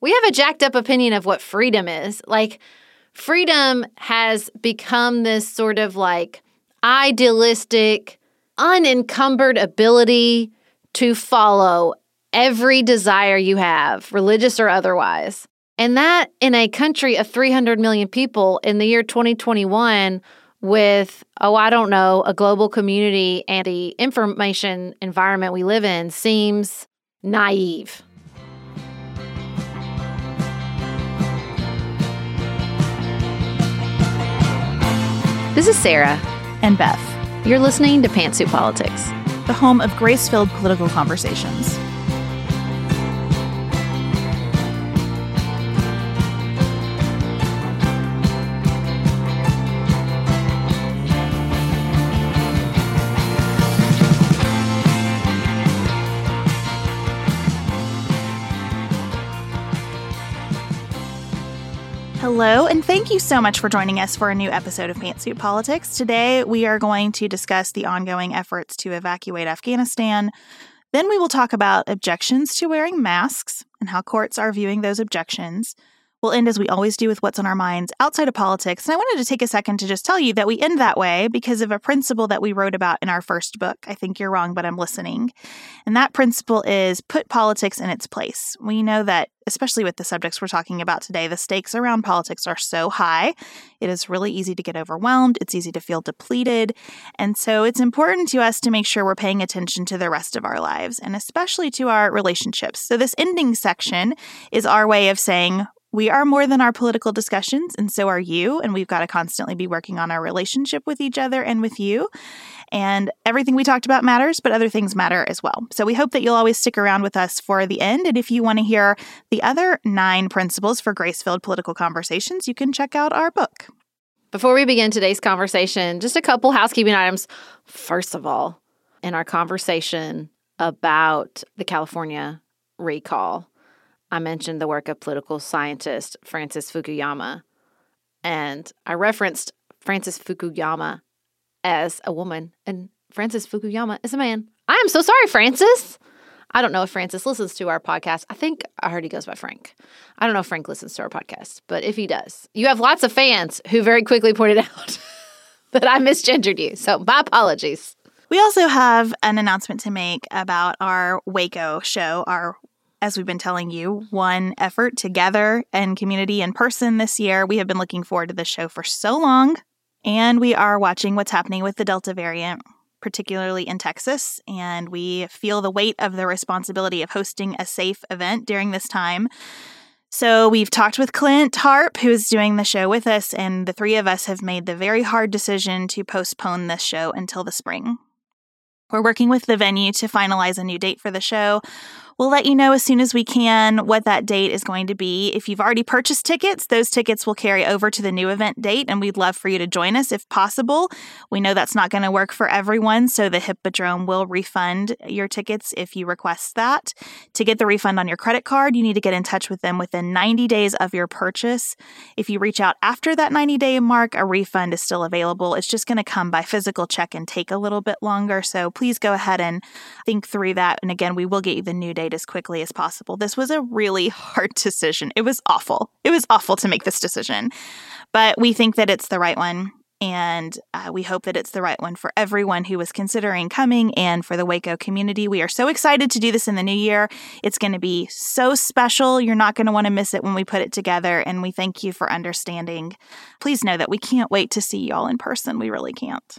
We have a jacked up opinion of what freedom is. Like, freedom has become this sort of like idealistic, unencumbered ability to follow every desire you have, religious or otherwise. And that in a country of 300 million people in the year 2021, with, oh, I don't know, a global community and the information environment we live in, seems naive. This is Sarah. And Beth, You're listening to Pantsuit Politics. the home of grace filled political conversations. Hello, and thank you so much for joining us for a new episode of Pantsuit Politics. Today, we are going to discuss the ongoing efforts to evacuate Afghanistan. Then, we will talk about objections to wearing masks and how courts are viewing those objections. We'll end as we always do with what's on our minds outside of politics. And I wanted to take a second to just tell you that we end that way because of a principle that we wrote about in our first book. I think you're wrong, but I'm listening. And that principle is put politics in its place. We know that, especially with the subjects we're talking about today, the stakes around politics are so high. It is really easy to get overwhelmed, it's easy to feel depleted. And so it's important to us to make sure we're paying attention to the rest of our lives and especially to our relationships. So, this ending section is our way of saying, we are more than our political discussions, and so are you. And we've got to constantly be working on our relationship with each other and with you. And everything we talked about matters, but other things matter as well. So we hope that you'll always stick around with us for the end. And if you want to hear the other nine principles for grace filled political conversations, you can check out our book. Before we begin today's conversation, just a couple housekeeping items. First of all, in our conversation about the California recall, I mentioned the work of political scientist Francis Fukuyama. And I referenced Francis Fukuyama as a woman, and Francis Fukuyama is a man. I am so sorry, Francis. I don't know if Francis listens to our podcast. I think I heard he goes by Frank. I don't know if Frank listens to our podcast, but if he does, you have lots of fans who very quickly pointed out that I misgendered you. So my apologies. We also have an announcement to make about our Waco show, our as we've been telling you, one effort together and community in person this year. We have been looking forward to this show for so long, and we are watching what's happening with the Delta variant, particularly in Texas. And we feel the weight of the responsibility of hosting a safe event during this time. So we've talked with Clint Harp, who is doing the show with us, and the three of us have made the very hard decision to postpone this show until the spring. We're working with the venue to finalize a new date for the show. We'll let you know as soon as we can what that date is going to be. If you've already purchased tickets, those tickets will carry over to the new event date, and we'd love for you to join us if possible. We know that's not going to work for everyone, so the Hippodrome will refund your tickets if you request that. To get the refund on your credit card, you need to get in touch with them within 90 days of your purchase. If you reach out after that 90 day mark, a refund is still available. It's just going to come by physical check and take a little bit longer. So please go ahead and think through that. And again, we will get you the new date as quickly as possible. This was a really hard decision. It was awful. It was awful to make this decision, but we think that it's the right one. And uh, we hope that it's the right one for everyone who was considering coming and for the Waco community. We are so excited to do this in the new year. It's going to be so special. You're not going to want to miss it when we put it together. And we thank you for understanding. Please know that we can't wait to see y'all in person. We really can't.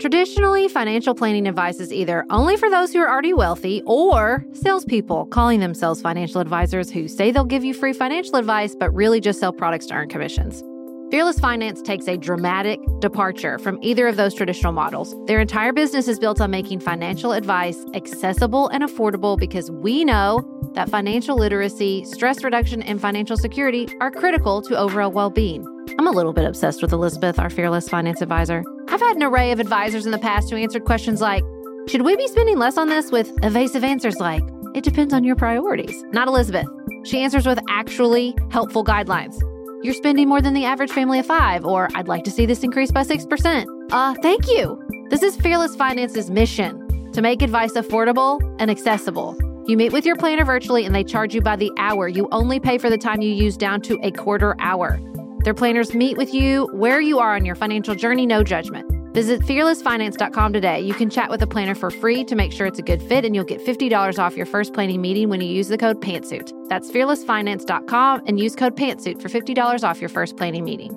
Traditionally, financial planning advice is either only for those who are already wealthy or salespeople calling themselves financial advisors who say they'll give you free financial advice but really just sell products to earn commissions. Fearless Finance takes a dramatic departure from either of those traditional models. Their entire business is built on making financial advice accessible and affordable because we know that financial literacy, stress reduction, and financial security are critical to overall well being. I'm a little bit obsessed with Elizabeth, our Fearless Finance advisor. I've had an array of advisors in the past who answered questions like, Should we be spending less on this? with evasive answers like, It depends on your priorities. Not Elizabeth. She answers with actually helpful guidelines. You're spending more than the average family of five, or I'd like to see this increase by 6%. Uh, thank you. This is Fearless Finance's mission to make advice affordable and accessible. You meet with your planner virtually and they charge you by the hour. You only pay for the time you use down to a quarter hour. Their planners meet with you where you are on your financial journey, no judgment. Visit fearlessfinance.com today. You can chat with a planner for free to make sure it's a good fit, and you'll get $50 off your first planning meeting when you use the code PANTSUIT. That's fearlessfinance.com and use code PANTSUIT for $50 off your first planning meeting.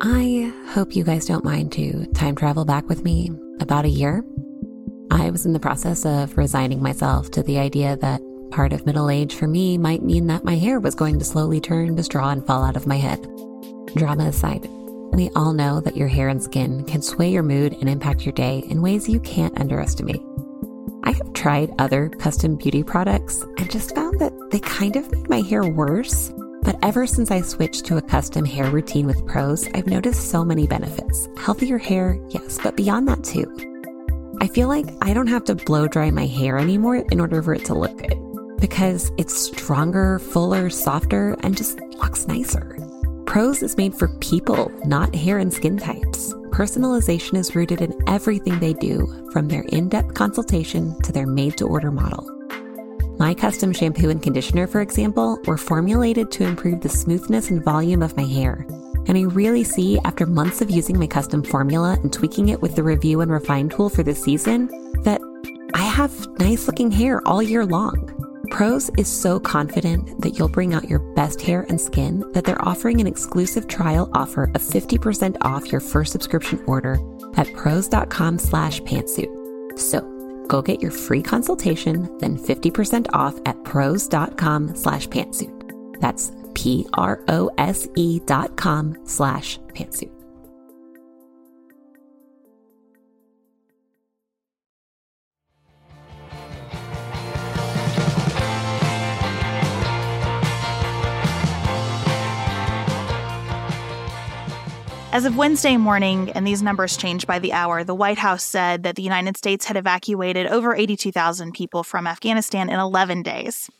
I hope you guys don't mind to time travel back with me about a year. I was in the process of resigning myself to the idea that part of middle age for me might mean that my hair was going to slowly turn to straw and fall out of my head. Drama aside, we all know that your hair and skin can sway your mood and impact your day in ways you can't underestimate. I have tried other custom beauty products and just found that they kind of made my hair worse. But ever since I switched to a custom hair routine with Prose, I've noticed so many benefits. Healthier hair, yes, but beyond that too. I feel like I don't have to blow dry my hair anymore in order for it to look good because it's stronger, fuller, softer, and just looks nicer. Prose is made for people, not hair and skin types. Personalization is rooted in everything they do, from their in depth consultation to their made to order model. My custom shampoo and conditioner, for example, were formulated to improve the smoothness and volume of my hair. And I really see, after months of using my custom formula and tweaking it with the review and refine tool for this season, that I have nice looking hair all year long. Prose is so confident that you'll bring out your best hair and skin that they're offering an exclusive trial offer of 50% off your first subscription order at prose.com slash pantsuit. So go get your free consultation, then 50% off at prose.com slash pantsuit. That's P-R-O-S-E dot com slash pantsuit. As of Wednesday morning, and these numbers change by the hour, the White House said that the United States had evacuated over 82,000 people from Afghanistan in 11 days.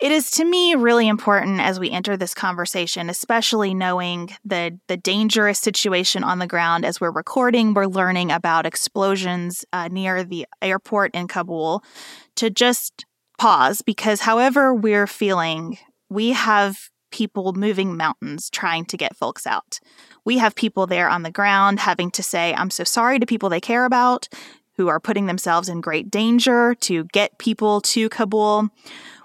It is to me really important as we enter this conversation, especially knowing the the dangerous situation on the ground. As we're recording, we're learning about explosions uh, near the airport in Kabul. To just pause because, however we're feeling, we have people moving mountains trying to get folks out. We have people there on the ground having to say, I'm so sorry to people they care about who are putting themselves in great danger to get people to Kabul.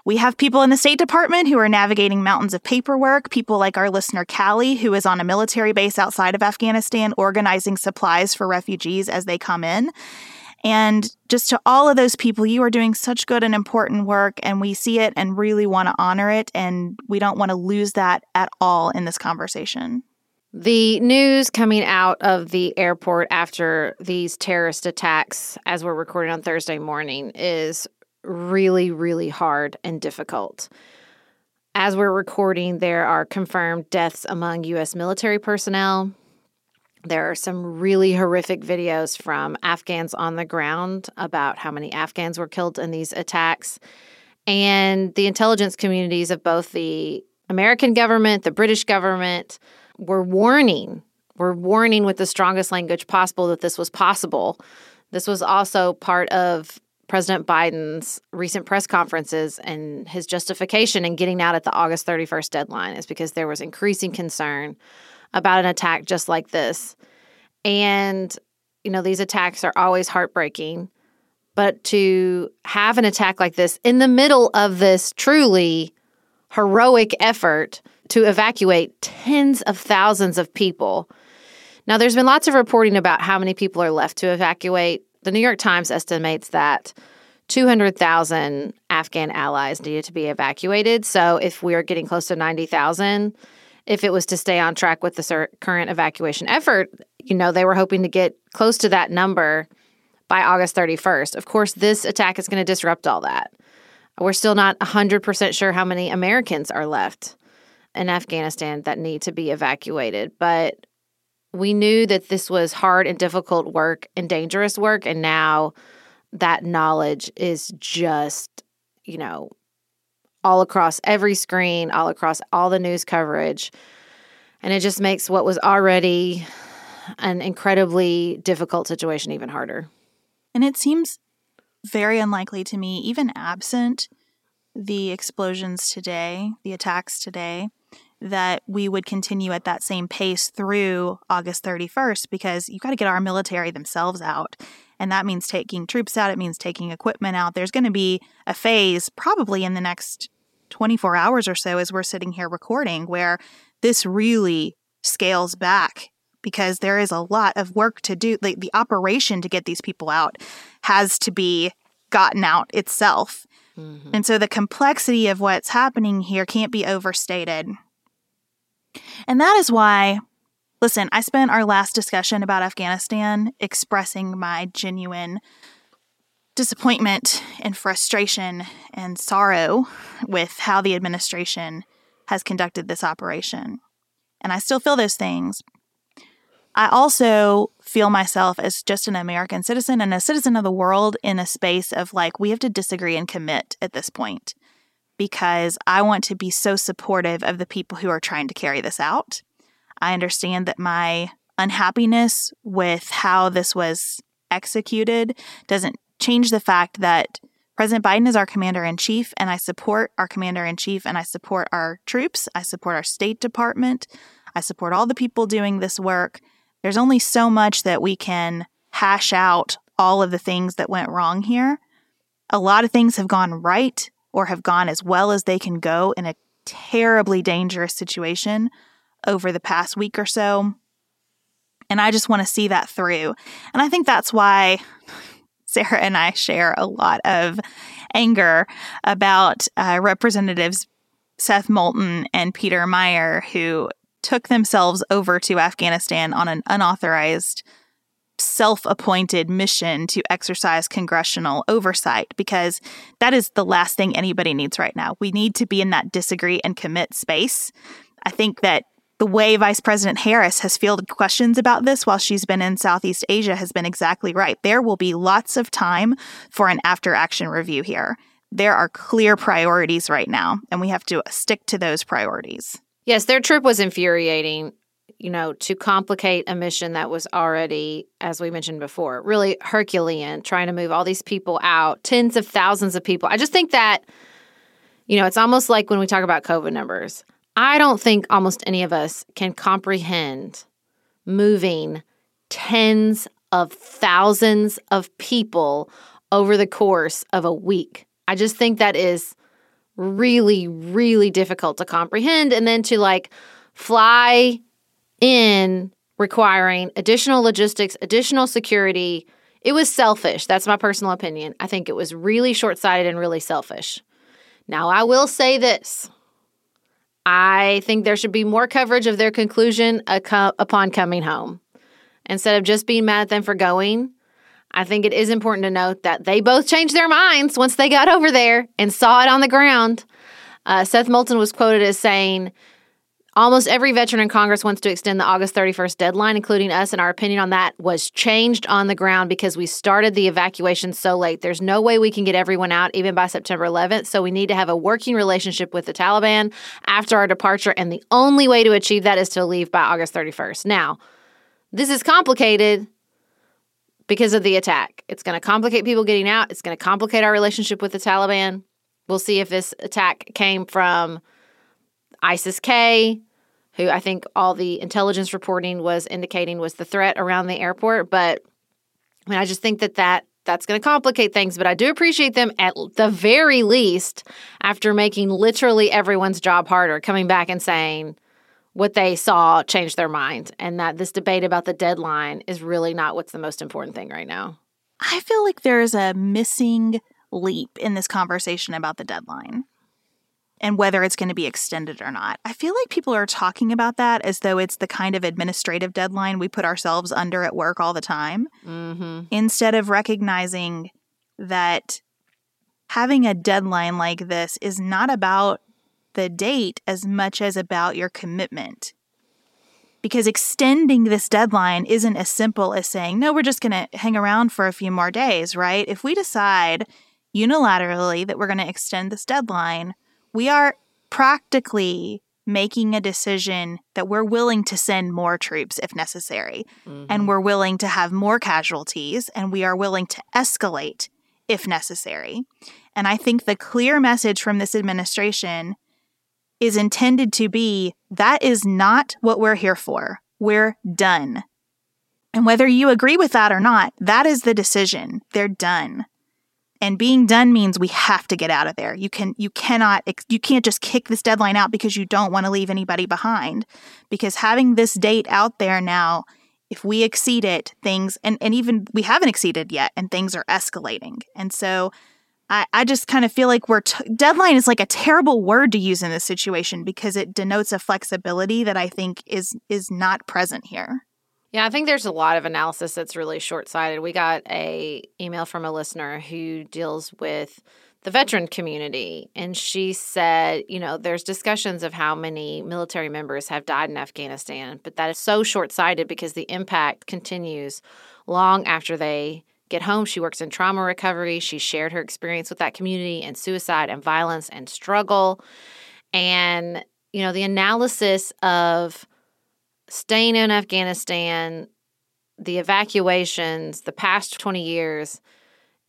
We have people in the State Department who are navigating mountains of paperwork, people like our listener Callie, who is on a military base outside of Afghanistan organizing supplies for refugees as they come in. And just to all of those people, you are doing such good and important work, and we see it and really want to honor it. And we don't want to lose that at all in this conversation. The news coming out of the airport after these terrorist attacks, as we're recording on Thursday morning, is really, really hard and difficult. As we're recording, there are confirmed deaths among U.S. military personnel, there are some really horrific videos from Afghans on the ground about how many Afghans were killed in these attacks. And the intelligence communities of both the American government, the British government were warning, were warning with the strongest language possible that this was possible. This was also part of President Biden's recent press conferences and his justification in getting out at the August 31st deadline is because there was increasing concern about an attack just like this. And, you know, these attacks are always heartbreaking. But to have an attack like this in the middle of this truly heroic effort to evacuate tens of thousands of people. Now, there's been lots of reporting about how many people are left to evacuate. The New York Times estimates that 200,000 Afghan allies needed to be evacuated. So if we are getting close to 90,000, if it was to stay on track with the current evacuation effort, you know, they were hoping to get close to that number by August 31st. Of course, this attack is going to disrupt all that. We're still not 100% sure how many Americans are left in Afghanistan that need to be evacuated, but we knew that this was hard and difficult work and dangerous work. And now that knowledge is just, you know, all across every screen, all across all the news coverage. And it just makes what was already an incredibly difficult situation even harder. And it seems very unlikely to me, even absent the explosions today, the attacks today, that we would continue at that same pace through August 31st because you've got to get our military themselves out. And that means taking troops out, it means taking equipment out. There's going to be a phase probably in the next 24 hours or so as we're sitting here recording where this really scales back because there is a lot of work to do. Like the operation to get these people out has to be gotten out itself. Mm-hmm. And so the complexity of what's happening here can't be overstated. And that is why, listen, I spent our last discussion about Afghanistan expressing my genuine disappointment and frustration and sorrow with how the administration has conducted this operation. And I still feel those things. I also feel myself as just an American citizen and a citizen of the world in a space of like, we have to disagree and commit at this point because I want to be so supportive of the people who are trying to carry this out. I understand that my unhappiness with how this was executed doesn't change the fact that President Biden is our commander in chief, and I support our commander in chief, and I support our troops. I support our State Department. I support all the people doing this work. There's only so much that we can hash out all of the things that went wrong here. A lot of things have gone right or have gone as well as they can go in a terribly dangerous situation over the past week or so. And I just want to see that through. And I think that's why Sarah and I share a lot of anger about uh, Representatives Seth Moulton and Peter Meijer, who took themselves over to Afghanistan on an unauthorized self appointed mission to exercise congressional oversight because that is the last thing anybody needs right now. We need to be in that disagree and commit space. I think that the way Vice President Harris has fielded questions about this while she's been in Southeast Asia has been exactly right. There will be lots of time for an after action review here. There are clear priorities right now, and we have to stick to those priorities. Yes, their trip was infuriating you know, to complicate a mission that was already, as we mentioned before, really Herculean, trying to move all these people out, tens of thousands of people. I just think that, you know, it's almost like when we talk about COVID numbers. I don't think almost any of us can comprehend moving tens of thousands of people over the course of a week. I just think that is really, really difficult to comprehend. And then to like fly in requiring additional logistics, additional security. It was selfish. That's my personal opinion. I think it was really short sighted and really selfish. Now, I will say this I think there should be more coverage of their conclusion upon coming home. Instead of just being mad at them for going, I think it is important to note that they both changed their minds once they got over there and saw it on the ground. Uh, Seth Moulton was quoted as saying, Almost every veteran in Congress wants to extend the August 31st deadline, including us, and our opinion on that was changed on the ground because we started the evacuation so late. There's no way we can get everyone out even by September 11th, so we need to have a working relationship with the Taliban after our departure, and the only way to achieve that is to leave by August 31st. Now, this is complicated because of the attack. It's going to complicate people getting out, it's going to complicate our relationship with the Taliban. We'll see if this attack came from ISIS K, who I think all the intelligence reporting was indicating was the threat around the airport. But I mean, I just think that that that's going to complicate things. But I do appreciate them at the very least after making literally everyone's job harder, coming back and saying what they saw changed their mind, and that this debate about the deadline is really not what's the most important thing right now. I feel like there's a missing leap in this conversation about the deadline and whether it's going to be extended or not. I feel like people are talking about that as though it's the kind of administrative deadline we put ourselves under at work all the time, Mm-hmm. instead of recognizing that having a deadline like this is not about the date as much as about your commitment. Because extending this deadline isn't as simple as saying, no, we're just going to hang around for a few more days, right? If we decide unilaterally that we're going to extend this deadline, we are practically making a decision that we're willing to send more troops if necessary, and mm-hmm. we're willing to have more casualties, and we are willing to escalate if necessary. And I think the clear message from this administration is intended to be that is not what we're here for. We're done. And whether you agree with that or not, that is the decision. They're done. And being done means we have to get out of there. You can you cannot you can't just kick this deadline out because you don't want to leave anybody behind. Because having this date out there now, if we exceed it, things and, and even we haven't exceeded yet and things are escalating. And so I, I just kind of feel like we're t- deadline is like a terrible word to use in this situation because it denotes a flexibility that I think is is not present here. Yeah, I think there's a lot of analysis that's really short-sighted. We got a email from a listener who deals with the veteran community and she said, you know, there's discussions of how many military members have died in Afghanistan, but that is so short-sighted because the impact continues long after they get home. She works in trauma recovery. She shared her experience with that community and suicide and violence and struggle. And, you know, the analysis of staying in Afghanistan, the evacuations, the past 20 years,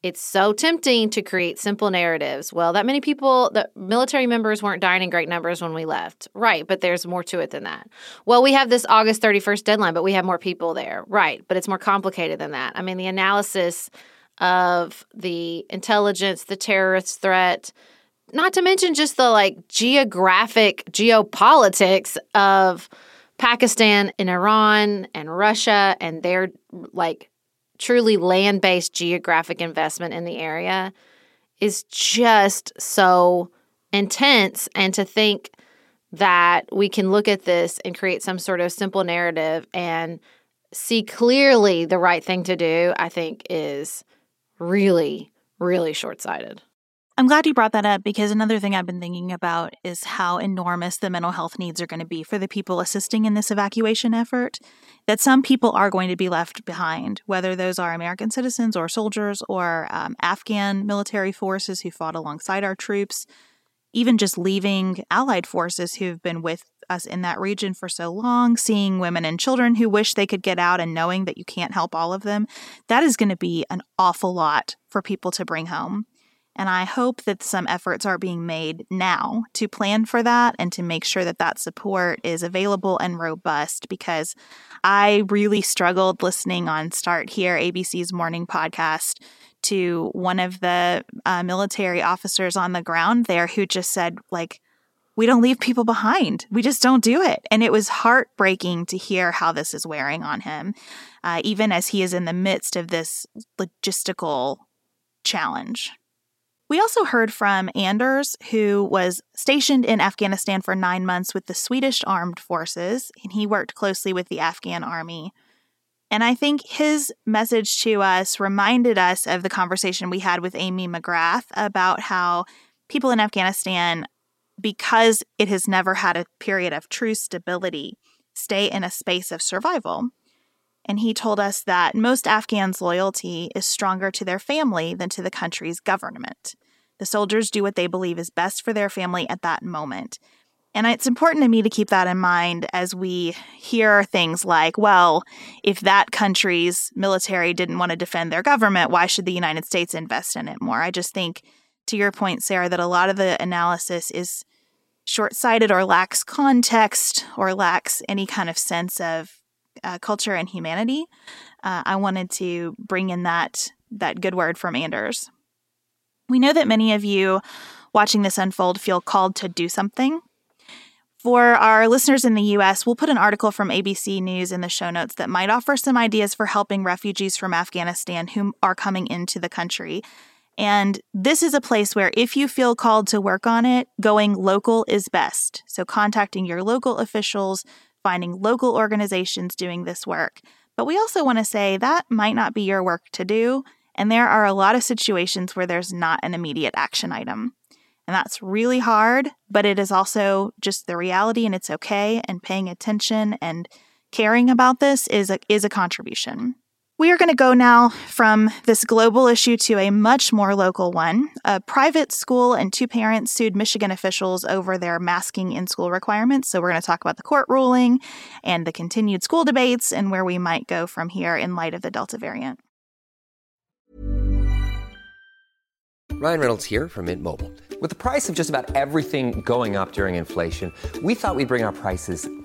it's so tempting to create simple narratives. Well, that many people, the military members weren't dying in great numbers when we left. Right, but there's more to it than that. Well, we have this August 31st deadline, but we have more people there. Right, but it's more complicated than that. I mean, the analysis of the intelligence, the terrorist threat, not to mention just the like geographic geopolitics of Pakistan and Iran and Russia and their like truly land based geographic investment in the area is just so intense. And to think that we can look at this and create some sort of simple narrative and see clearly the right thing to do, I think is really, really short sighted. I'm glad you brought that up because another thing I've been thinking about is how enormous the mental health needs are going to be for the people assisting in this evacuation effort. That some people are going to be left behind, whether those are American citizens or soldiers or um, Afghan military forces who fought alongside our troops, even just leaving allied forces who've been with us in that region for so long, seeing women and children who wish they could get out and knowing that you can't help all of them. That is going to be an awful lot for people to bring home. And I hope that some efforts are being made now to plan for that and to make sure that that support is available and robust because I really struggled listening on Start Here, ABC's morning podcast, to one of the uh, military officers on the ground there who just said, like, we don't leave people behind. We just don't do it. And it was heartbreaking to hear how this is wearing on him, uh, even as he is in the midst of this logistical challenge. We also heard from Anders, who was stationed in Afghanistan for nine months with the Swedish armed forces, and he worked closely with the Afghan army. And I think his message to us reminded us of the conversation we had with Amy McGrath about how people in Afghanistan, because it has never had a period of true stability, stay in a space of survival. And he told us that most Afghans' loyalty is stronger to their family than to the country's government. The soldiers do what they believe is best for their family at that moment. And it's important to me to keep that in mind as we hear things like, well, if that country's military didn't want to defend their government, why should the United States invest in it more? I just think, to your point, Sarah, that a lot of the analysis is short sighted or lacks context or lacks any kind of sense of uh, culture and humanity. Uh, I wanted to bring in that that good word from Anders. We know that many of you watching this unfold feel called to do something. For our listeners in the US, we'll put an article from ABC News in the show notes that might offer some ideas for helping refugees from Afghanistan who are coming into the country. And this is a place where, if you feel called to work on it, going local is best. So, contacting your local officials, finding local organizations doing this work. But we also want to say that might not be your work to do. And there are a lot of situations where there's not an immediate action item. And that's really hard, but it is also just the reality and it's okay. And paying attention and caring about this is a, is a contribution. We are going to go now from this global issue to a much more local one. A private school and two parents sued Michigan officials over their masking in school requirements. So, we're going to talk about the court ruling and the continued school debates and where we might go from here in light of the Delta variant. Ryan Reynolds here from Mint Mobile. With the price of just about everything going up during inflation, we thought we'd bring our prices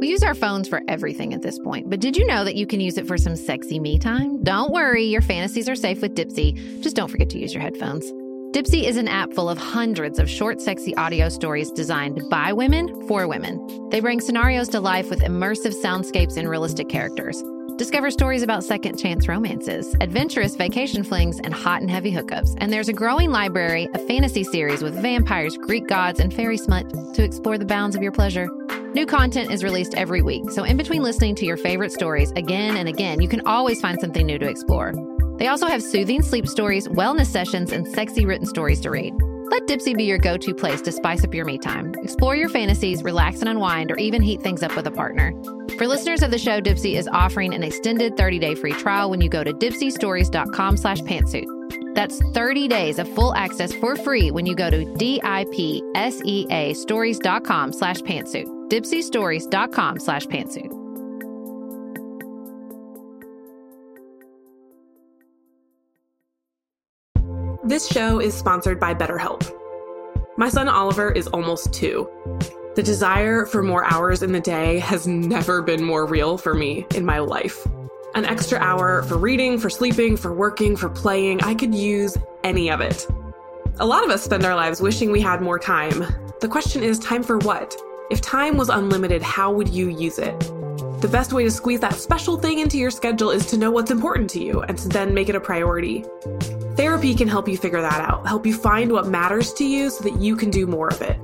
We use our phones for everything at this point, but did you know that you can use it for some sexy me time? Don't worry, your fantasies are safe with Dipsea. Just don't forget to use your headphones. Dipsea is an app full of hundreds of short, sexy audio stories designed by women for women. They bring scenarios to life with immersive soundscapes and realistic characters. Discover stories about second chance romances, adventurous vacation flings, and hot and heavy hookups. And there's a growing library of fantasy series with vampires, Greek gods, and fairy smut to explore the bounds of your pleasure. New content is released every week, so in between listening to your favorite stories again and again, you can always find something new to explore. They also have soothing sleep stories, wellness sessions, and sexy written stories to read. Let Dipsea be your go to place to spice up your me time. Explore your fantasies, relax and unwind, or even heat things up with a partner. For listeners of the show, Dipsea is offering an extended 30 day free trial when you go to dipseastories.com slash pantsuit. That's 30 days of full access for free when you go to D-I-P-S-E-A stories.com slash pantsuit. Dipseastories.com slash pantsuit. This show is sponsored by BetterHelp. My son Oliver is almost two. The desire for more hours in the day has never been more real for me in my life. An extra hour for reading, for sleeping, for working, for playing, I could use any of it. A lot of us spend our lives wishing we had more time. The question is time for what? If time was unlimited, how would you use it? The best way to squeeze that special thing into your schedule is to know what's important to you and to then make it a priority. Therapy can help you figure that out, help you find what matters to you so that you can do more of it.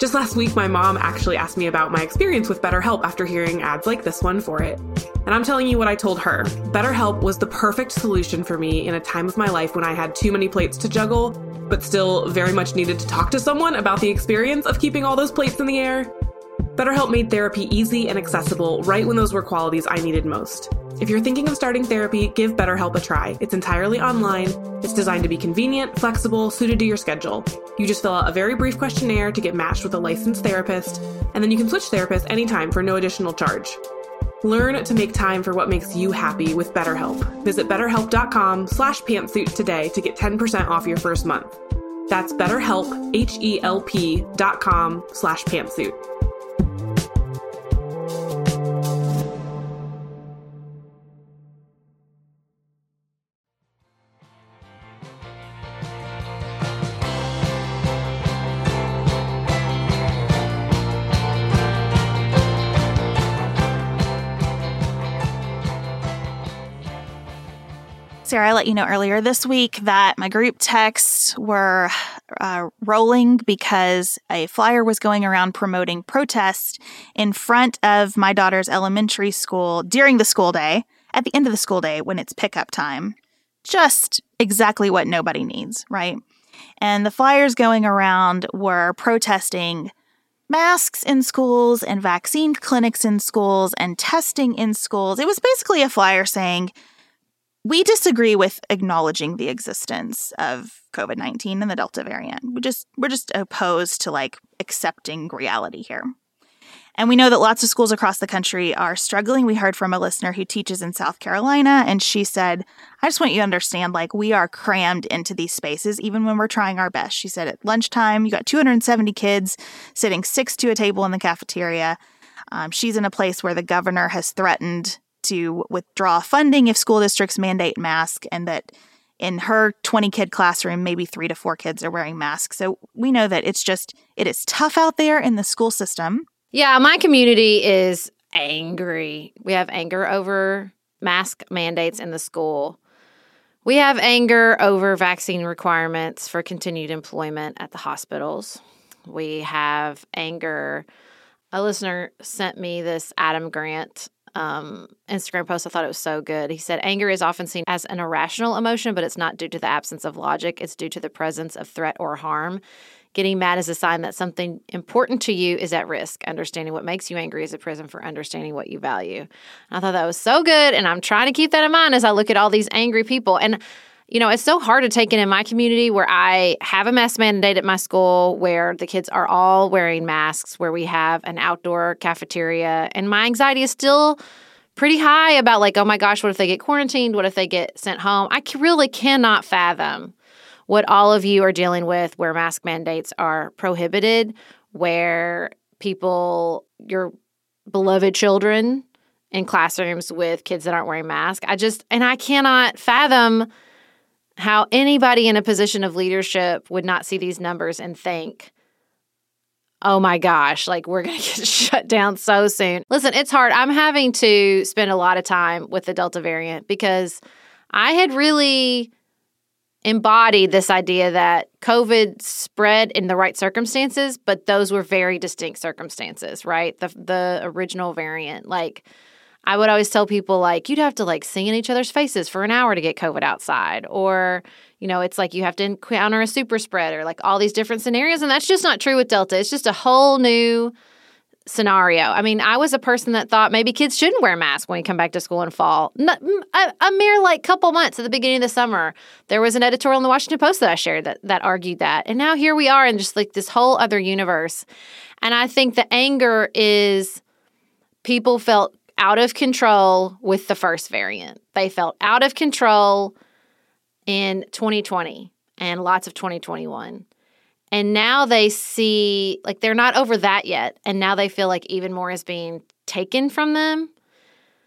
Just last week, my mom actually asked me about my experience with BetterHelp after hearing ads like this one for it. And I'm telling you what I told her BetterHelp was the perfect solution for me in a time of my life when I had too many plates to juggle, but still very much needed to talk to someone about the experience of keeping all those plates in the air. BetterHelp made therapy easy and accessible right when those were qualities I needed most. If you're thinking of starting therapy, give BetterHelp a try. It's entirely online, it's designed to be convenient, flexible, suited to your schedule. You just fill out a very brief questionnaire to get matched with a licensed therapist, and then you can switch therapists anytime for no additional charge. Learn to make time for what makes you happy with BetterHelp. Visit betterhelp.com slash pantsuit today to get 10% off your first month. That's betterhelp, H-E-L-P dot com slash pantsuit. Sarah, I let you know earlier this week that my group texts were uh, rolling because a flyer was going around promoting protest in front of my daughter's elementary school during the school day, at the end of the school day when it's pickup time. Just exactly what nobody needs, right? And the flyers going around were protesting masks in schools and vaccine clinics in schools and testing in schools. It was basically a flyer saying, we disagree with acknowledging the existence of COVID-19 and the Delta variant. We just we're just opposed to like accepting reality here. And we know that lots of schools across the country are struggling. We heard from a listener who teaches in South Carolina, and she said, I just want you to understand, like, we are crammed into these spaces, even when we're trying our best. She said, at lunchtime, you got 270 kids sitting six to a table in the cafeteria. Um, she's in a place where the governor has threatened to withdraw funding if school districts mandate masks, and that in her 20 kid classroom, maybe three to four kids are wearing masks. So we know that it's just, it is tough out there in the school system. Yeah, my community is angry. We have anger over mask mandates in the school. We have anger over vaccine requirements for continued employment at the hospitals. We have anger. A listener sent me this Adam Grant um, Instagram post. I thought it was so good. He said, Anger is often seen as an irrational emotion, but it's not due to the absence of logic, it's due to the presence of threat or harm. Getting mad is a sign that something important to you is at risk. Understanding what makes you angry is a prism for understanding what you value. And I thought that was so good. And I'm trying to keep that in mind as I look at all these angry people. And you know, it's so hard to take it in my community where I have a mask mandate at my school where the kids are all wearing masks, where we have an outdoor cafeteria, and my anxiety is still pretty high about like, oh my gosh, what if they get quarantined? What if they get sent home? I really cannot fathom what all of you are dealing with where mask mandates are prohibited, where people, your beloved children in classrooms with kids that aren't wearing masks. I just, and I cannot fathom how anybody in a position of leadership would not see these numbers and think, oh my gosh, like we're going to get shut down so soon. Listen, it's hard. I'm having to spend a lot of time with the Delta variant because I had really embodied this idea that COVID spread in the right circumstances, but those were very distinct circumstances, right? The the original variant, like I would always tell people like you'd have to like sing in each other's faces for an hour to get COVID outside, or you know, it's like you have to encounter a super spreader, like all these different scenarios, and that's just not true with Delta. It's just a whole new scenario. I mean, I was a person that thought maybe kids shouldn't wear masks when you come back to school in fall. A, a, mere like couple months at the beginning of the summer, there was an editorial in the Washington Post that I shared that that argued that, and now here we are in just like this whole other universe. And I think the anger is people felt out of control with the first variant. They felt out of control in 2020 and lots of 2021. And now they see, like, they're not over that yet. And now they feel like even more is being taken from them.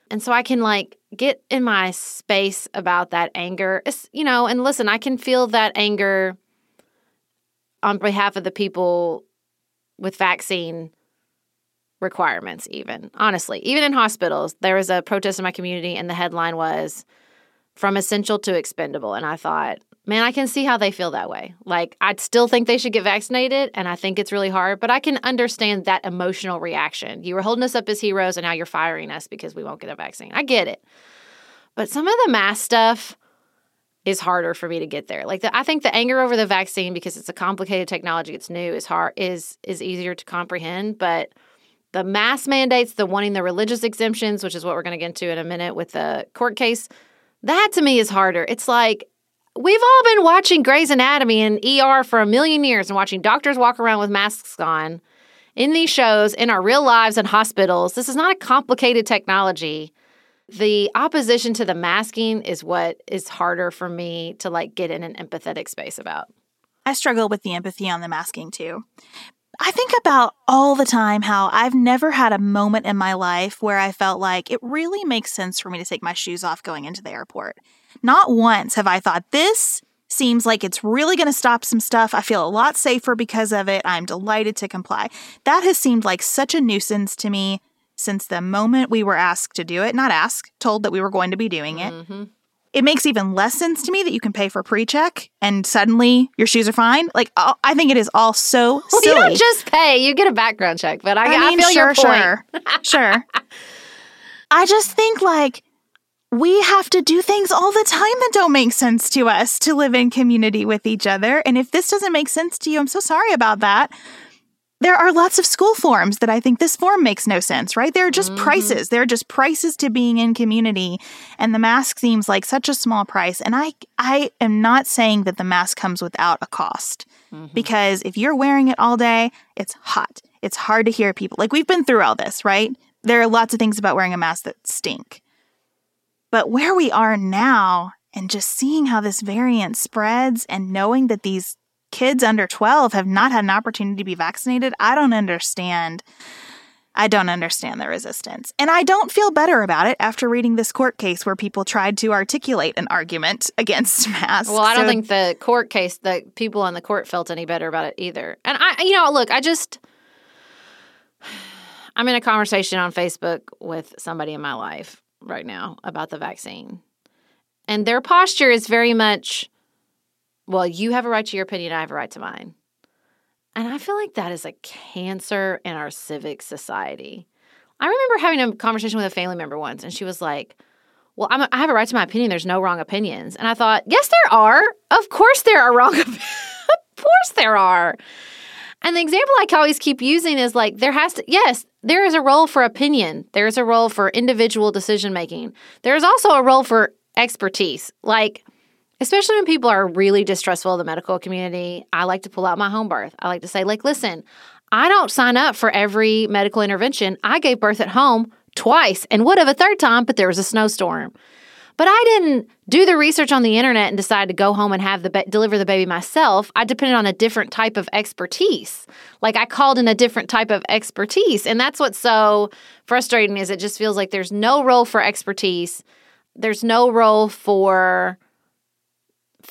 And so I can, like, get in my space about that anger. It's, you know, and listen, I can feel that anger on behalf of the people with vaccine requirements, even honestly, even in hospitals. There was a protest in my community, and the headline was from essential to expendable. And I thought, man, I can see how they feel that way. Like, I still think they should get vaccinated, and I think it's really hard, but I can understand that emotional reaction. You were holding us up as heroes, and now you're firing us because we won't get a vaccine. I get it. But some of the mass stuff, is harder for me to get there. Like the, I think the anger over the vaccine because it's a complicated technology, it's new, is hard is is easier to comprehend, but the mass mandates, the wanting the religious exemptions, which is what we're going to get into in a minute with the court case, that to me is harder. It's like we've all been watching Grey's Anatomy and ER for a million years and watching doctors walk around with masks on in these shows, in our real lives and hospitals. This is not a complicated technology. The opposition to the masking is what is harder for me to like get in an empathetic space about. I struggle with the empathy on the masking too I think about all the time how I've never had a moment in my life where I felt like it really makes sense for me to take my shoes off going into the airport. Not once have I thought this seems like it's really going to stop some stuff. I feel a lot safer because of it. I'm delighted to comply. That has seemed like such a nuisance to me since the moment we were asked to do it, not asked, told that we were going to be doing it. Mm-hmm it makes even less sense to me that you can pay for pre-check and suddenly your shoes are fine. Like uh, I think it is all so well, silly. You don't just pay; you get a background check. But I, I, mean, I feel sure, your point. Sure, sure. I just think like we have to do things all the time that don't make sense to us to live in community with each other. And if this doesn't make sense to you, I'm so sorry about that there are lots of school forms that I think this form makes no sense, right? They're just mm-hmm. prices. They're just prices to being in community. And the mask seems like such a small price. And I I am not saying that the mask comes without a cost. Mm-hmm. Because if you're wearing it all day, it's hot. It's hard to hear people. Like we've been through all this, right? There are lots of things about wearing a mask that stink. But where we are now and just seeing how this variant spreads and knowing that these kids under 12 have not had an opportunity to be vaccinated, I don't understand. I don't understand the resistance. And I don't feel better about it after reading this court case where people tried to articulate an argument against masks. Well, I don't So- think the court case, the people in the court felt any better about it either. And I, you know, look, I just, I'm in a conversation on Facebook with somebody in my life right now about the vaccine. And their posture is very much, well, you have a right to your opinion, I have a right to mine. And I feel like that is a cancer in our civic society. I remember having a conversation with a family member once, and she was like, well, I'm a, I have a right to my opinion. There's no wrong opinions. And I thought, yes, there are. Of course, there are wrong. opinions. of course, there are. And the example I always keep using is like, there has to, yes, there is a role for opinion. There is a role for individual decision making. There is also a role for expertise. Like, especially when people are really distrustful of the medical community, I like to pull out my home birth. I like to say, like, listen, I don't sign up for every medical intervention. I gave birth at home twice and would have a third time, but there was a snowstorm. But I didn't do the research on the internet and decide to go home and have the ba- deliver the baby myself. I depended on a different type of expertise. Like I called in a different type of expertise, and that's what's so frustrating is it just feels like there's no role for expertise. There's no role for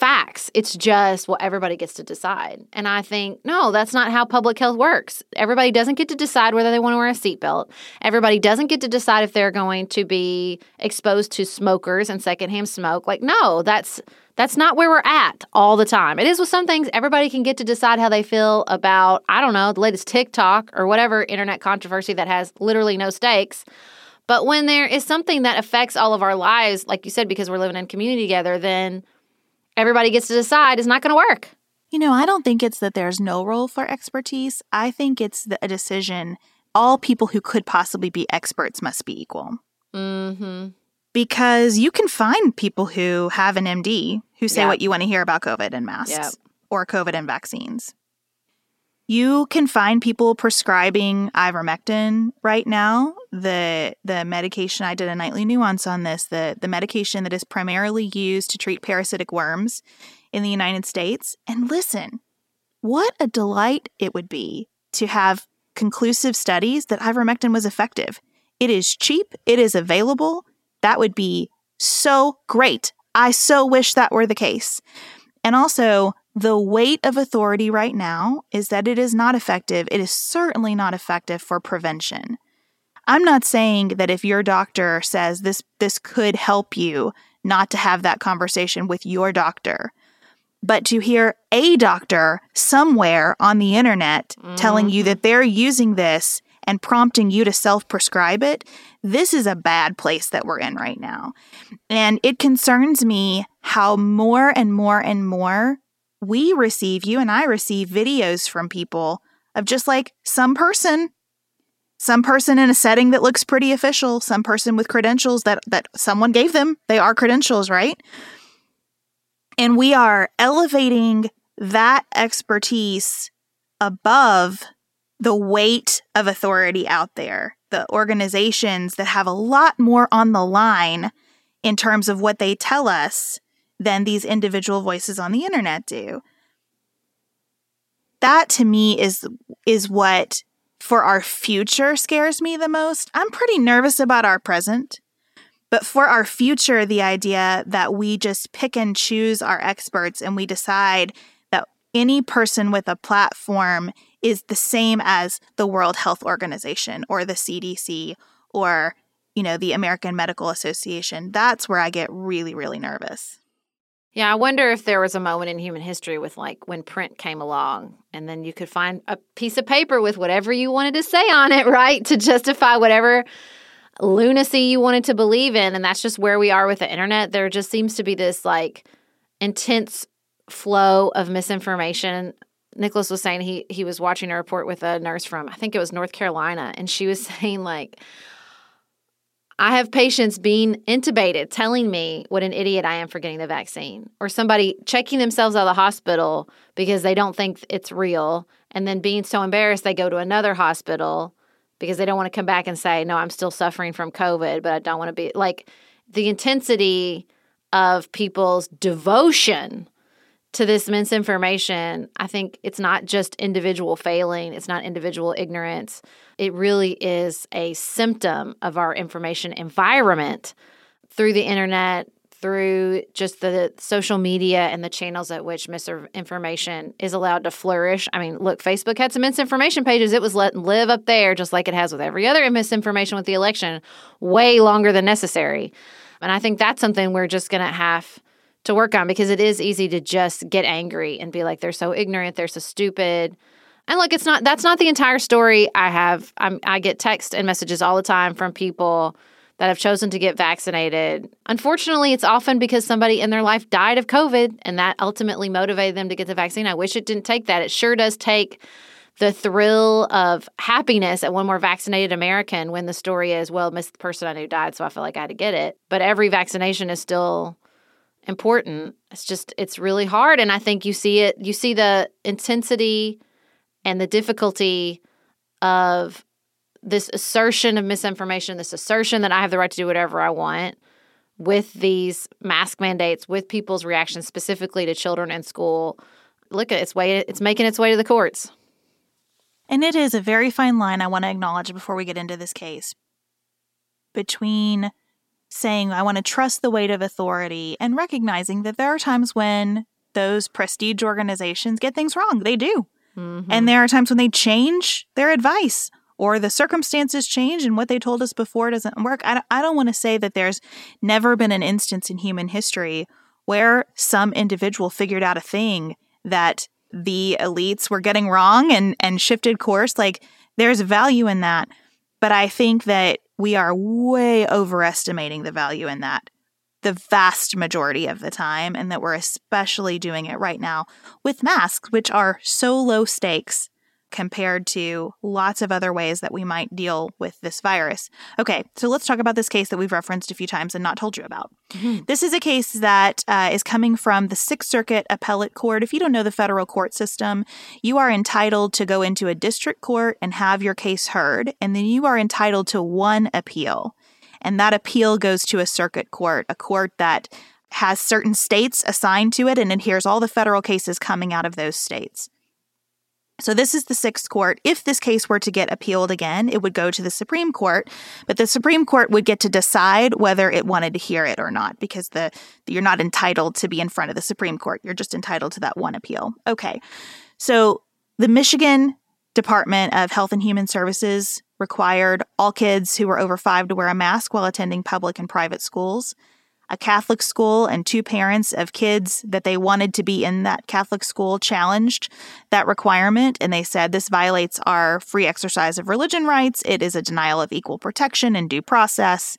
facts. It's just what everybody gets to decide. And I think, no, that's not how public health works. Everybody doesn't get to decide whether they want to wear a seatbelt. Everybody doesn't get to decide if they're going to be exposed to smokers and secondhand smoke. Like, no, that's that's not where we're at all the time. It is with some things everybody can get to decide how they feel about, I don't know, the latest TikTok or whatever internet controversy that has literally no stakes. But when there is something that affects all of our lives, like you said, because we're living in community together, then everybody gets to decide is not going to work. You know, I don't think it's that there's no role for expertise. I think it's the, a decision all people who could possibly be experts must be equal. Mm-hmm. Because you can find people who have an MD who say Yep. what you want to hear about COVID and masks Yep. or COVID and vaccines. You can find people prescribing ivermectin right now. The the medication I did a nightly nuance on this. The the medication that is primarily used to treat parasitic worms in the United States. And listen, what a delight it would be to have conclusive studies that ivermectin was effective. It is cheap, it is available. That would be so great. I so wish that were the case. And also, the weight of authority right now is that it is not effective. It is certainly not effective for prevention. I'm not saying that if your doctor says this this could help you not to have that conversation with your doctor. But to hear a doctor somewhere on the internet telling you that mm-hmm. they're using this and prompting you to self prescribe it, this is a bad place that we're in right now. And it concerns me how more and more and more we receive, you and I receive videos from people of just like some person, some person in a setting that looks pretty official, some person with credentials that, that someone gave them. They are credentials, right? And we are elevating that expertise above the weight of authority out there, the organizations that have a lot more on the line in terms of what they tell us than these individual voices on the internet do. That to me is is what for our future scares me the most. I'm pretty nervous about our present. But for our future, the idea that we just pick and choose our experts and we decide that any person with a platform is the same as the World Health Organization or the CDC or, you know, the American Medical Association, that's where I get really, really nervous. Yeah, I wonder if there was a moment in human history with like when print came along and then you could find a piece of paper with whatever you wanted to say on it, right? To justify whatever lunacy you wanted to believe in. And that's just where we are with the internet. There just seems to be this like intense flow of misinformation. Nicholas was saying he he was watching a report with a nurse from I think it was North Carolina, and she was saying like I have patients being intubated telling me what an idiot I am for getting the vaccine, or somebody checking themselves out of the hospital because they don't think it's real, and then being so embarrassed they go to another hospital because they don't want to come back and say, No, I'm still suffering from COVID, but I don't want to be like the intensity of people's devotion to this misinformation, I think it's not just individual failing, it's not individual ignorance. It really is a symptom of our information environment through the internet, through just the social media and the channels at which misinformation is allowed to flourish. I mean, look, Facebook had some misinformation pages. It was let live up there just like it has with every other misinformation with the election, way longer than necessary. And I think that's something we're just going to have to work on because it is easy to just get angry and be like they're so ignorant, they're so stupid. And look, it's not that's not the entire story. I have I'm, I get text and messages all the time from people that have chosen to get vaccinated. Unfortunately, it's often because somebody in their life died of COVID and that ultimately motivated them to get the vaccine. I wish it didn't take that. It sure does take the thrill of happiness at one more vaccinated American when the story is, well, miss the person I knew died, so I feel like I had to get it. But every vaccination is still important. It's just it's really hard and I think you see it you see the intensity and the difficulty of this assertion of misinformation, this assertion that I have the right to do whatever I want with these mask mandates, with people's reactions specifically to children in school. Look at its way it's making its way to the courts. And it is a very fine line I want to acknowledge before we get into this case between saying, I want to trust the weight of authority, and recognizing that there are times when those prestige organizations get things wrong. They do. Mm-hmm. And there are times when they change their advice or the circumstances change and what they told us before doesn't work. I don't, I don't want to say that there's never been an instance in human history where some individual figured out a thing that the elites were getting wrong and, and shifted course. Like, there's value in that. But I think that we are way overestimating the value in that the vast majority of the time, and that we're especially doing it right now with masks, which are so low stakes compared to lots of other ways that we might deal with this virus. Okay, so let's talk about this case that we've referenced a few times and not told you about. Mm-hmm. This is a case that uh, is coming from the Sixth Circuit Appellate Court. If you don't know the federal court system, you are entitled to go into a district court and have your case heard, and then you are entitled to one appeal. And that appeal goes to a circuit court, a court that has certain states assigned to it and it hears all the federal cases coming out of those states. So, this is the sixth court. If this case were to get appealed again, it would go to the Supreme Court, but the Supreme Court would get to decide whether it wanted to hear it or not because the you're not entitled to be in front of the Supreme Court. You're just entitled to that one appeal. Okay. So, the Michigan Department of Health and Human Services required all kids who were over 5 to wear a mask while attending public and private schools a Catholic school and two parents of kids that they wanted to be in that Catholic school challenged that requirement. And they said this violates our free exercise of religion rights. It is a denial of equal protection and due process.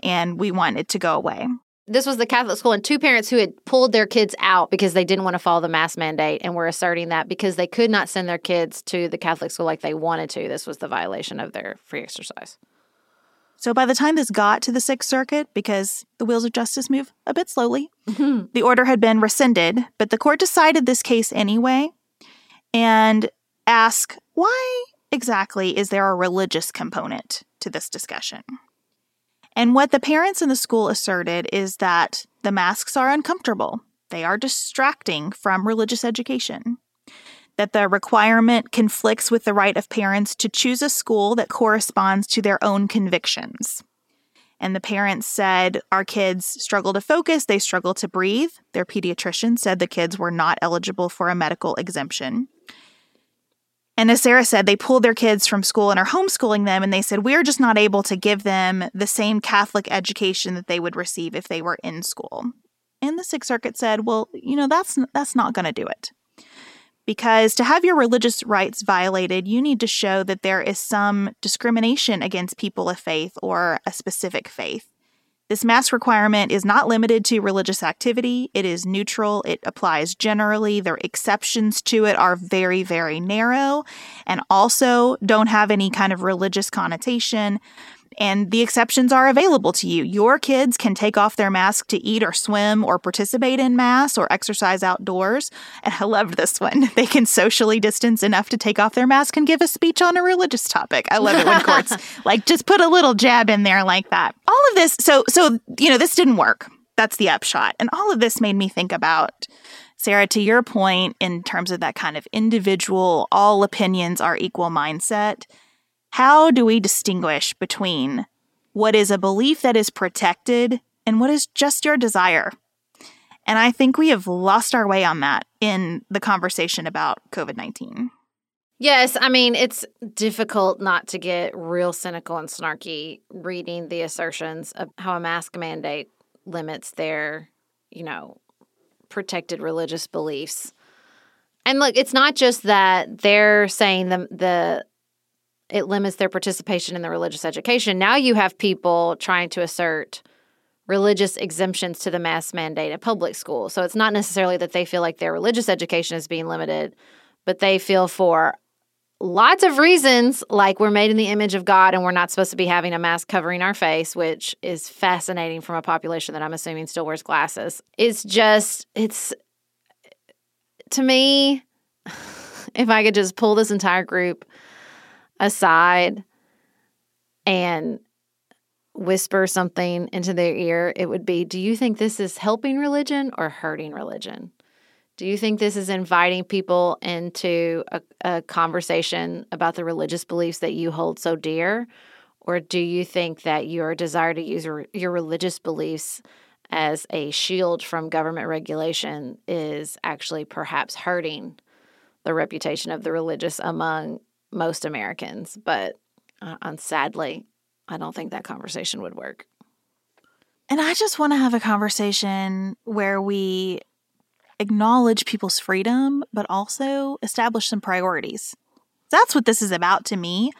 And we want it to go away. This was the Catholic school, and two parents who had pulled their kids out because they didn't want to follow the mask mandate and were asserting that because they could not send their kids to the Catholic school like they wanted to. This was the violation of their free exercise. So by the time this got to the Sixth Circuit, because the wheels of justice move a bit slowly, mm-hmm. the order had been rescinded, but the court decided this case anyway and ask why exactly is there a religious component to this discussion? And what the parents in the school asserted is that the masks are uncomfortable. They are distracting from religious education that the requirement conflicts with the right of parents to choose a school that corresponds to their own convictions. And the parents said, Our kids struggle to focus, they struggle to breathe. Their pediatrician said the kids were not eligible for a medical exemption. And as Sarah said, they pulled their kids from school and are homeschooling them, and they said, We're just not able to give them the same Catholic education that they would receive if they were in school. And the Sixth Circuit said, Well, you know, that's, that's not going to do it because to have your religious rights violated, you need to show that there is some discrimination against people of faith or a specific faith. This mask requirement is not limited to religious activity. It is neutral. It applies generally. The exceptions to it are very, very narrow and also don't have any kind of religious connotation. And the exceptions are available to you. Your kids can take off their mask to eat or swim or participate in mass or exercise outdoors. And I loved this one. They can socially distance enough to take off their mask and give a speech on a religious topic. I love it when courts like just put a little jab in there like that. All of this, so so you know, this didn't work. That's the upshot. And all of this made me think about Sarah, to your point, in terms of that kind of individual, all opinions are equal mindset, how do we distinguish between what is a belief that is protected and what is just your desire? And I think we have lost our way on that in the conversation about COVID 19. Yes, I mean, it's difficult not to get real cynical and snarky reading the assertions of how a mask mandate limits their, you know, protected religious beliefs. And look, it's not just that they're saying the the it limits their participation in the religious education. Now you have people trying to assert religious exemptions to the mask mandate at public schools. So it's not necessarily that they feel like their religious education is being limited, but they feel for lots of reasons like we're made in the image of God and we're not supposed to be having a mask covering our face, which is fascinating from a population that I'm assuming still wears glasses. It's just, it's to me, if I could just pull this entire group aside and whisper something into their ear, it would be Do you think this is helping religion or hurting religion? Do you think this is inviting people into a, a, conversation about the religious beliefs that you hold so dear? Or do you think that your desire to use your, your religious beliefs as a shield from government regulation is actually perhaps hurting the reputation of the religious among most Americans? But uh, sadly, I don't think that conversation would work. And I just want to have a conversation where we acknowledge people's freedom, but also establish some priorities. That's what this is about to me.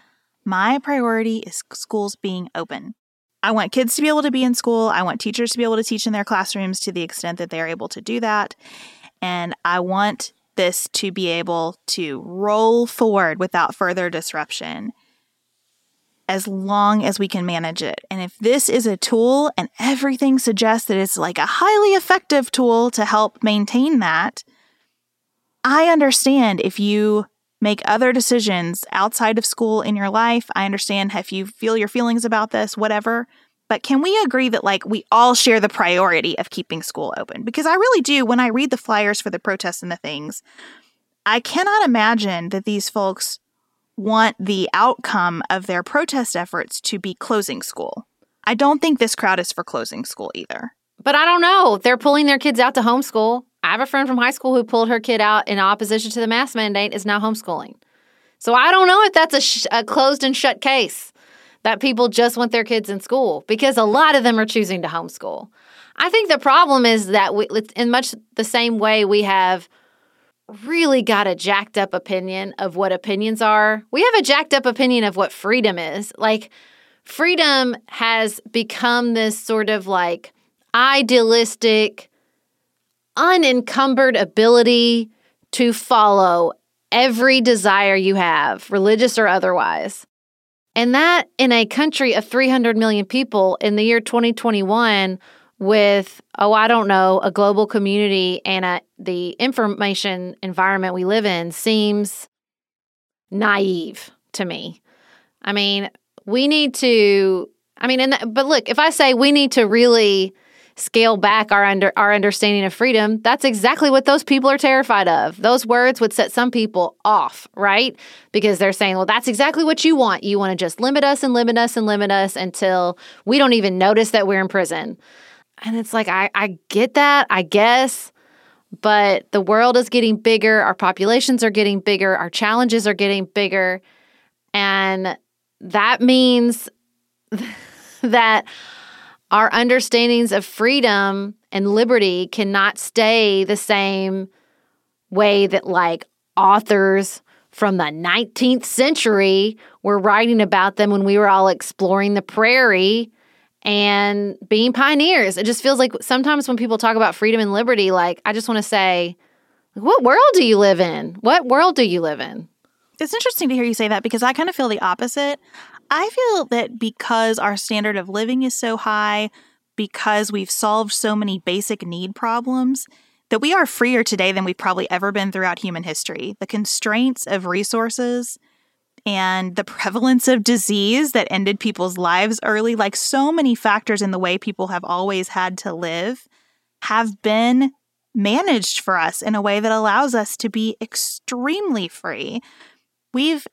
My priority is schools being open. I want kids to be able to be in school. I want teachers to be able to teach in their classrooms to the extent that they're able to do that. And I want this to be able to roll forward without further disruption as long as we can manage it. And if this is a tool and everything suggests that it's like a highly effective tool to help maintain that, I understand if you make other decisions outside of school in your life. I understand if you feel your feelings about this, whatever. But can we agree that, like, we all share the priority of keeping school open? Because I really do. When I read the flyers for the protests and the things, I cannot imagine that these folks want the outcome of their protest efforts to be closing school. I don't think this crowd is for closing school either. But I don't know. They're pulling their kids out to homeschool. I have a friend from high school who pulled her kid out in opposition to the mask mandate is now homeschooling. So I don't know if that's a, sh- a closed and shut case that people just want their kids in school because a lot of them are choosing to homeschool. I think the problem is that we, in much the same way we have really got a jacked up opinion of what opinions are. We have a jacked up opinion of what freedom is. Like, freedom has become this sort of like idealistic, unencumbered ability to follow every desire you have, religious or otherwise. And that in a country of 300 million people in the year 2021 with oh i don't know a global community and a, the information environment we live in seems naive to me. I mean we need to i mean and but look if i say we need to really scale back our under our understanding of freedom that's exactly what those people are terrified of those words would set some people off right because they're saying well that's exactly what you want you want to just limit us and limit us and limit us until we don't even notice that we're in prison and it's like, I, I get that, I guess, but the world is getting bigger. Our populations are getting bigger. Our challenges are getting bigger. And that means that our understandings of freedom and liberty cannot stay the same way that, like, authors from the 19th century were writing about them when we were all exploring the prairie and being pioneers. It just feels like sometimes when people talk about freedom and liberty, like I just want to say, what world do you live in? What world do you live in? It's interesting to hear you say that because I kind of feel the opposite. I feel that because our standard of living is so high, because we've solved so many basic need problems, that we are freer today than we've probably ever been throughout human history. The constraints of resources and the prevalence of disease that ended people's lives early, like so many factors in the way people have always had to live, have been managed for us in a way that allows us to be extremely free. We've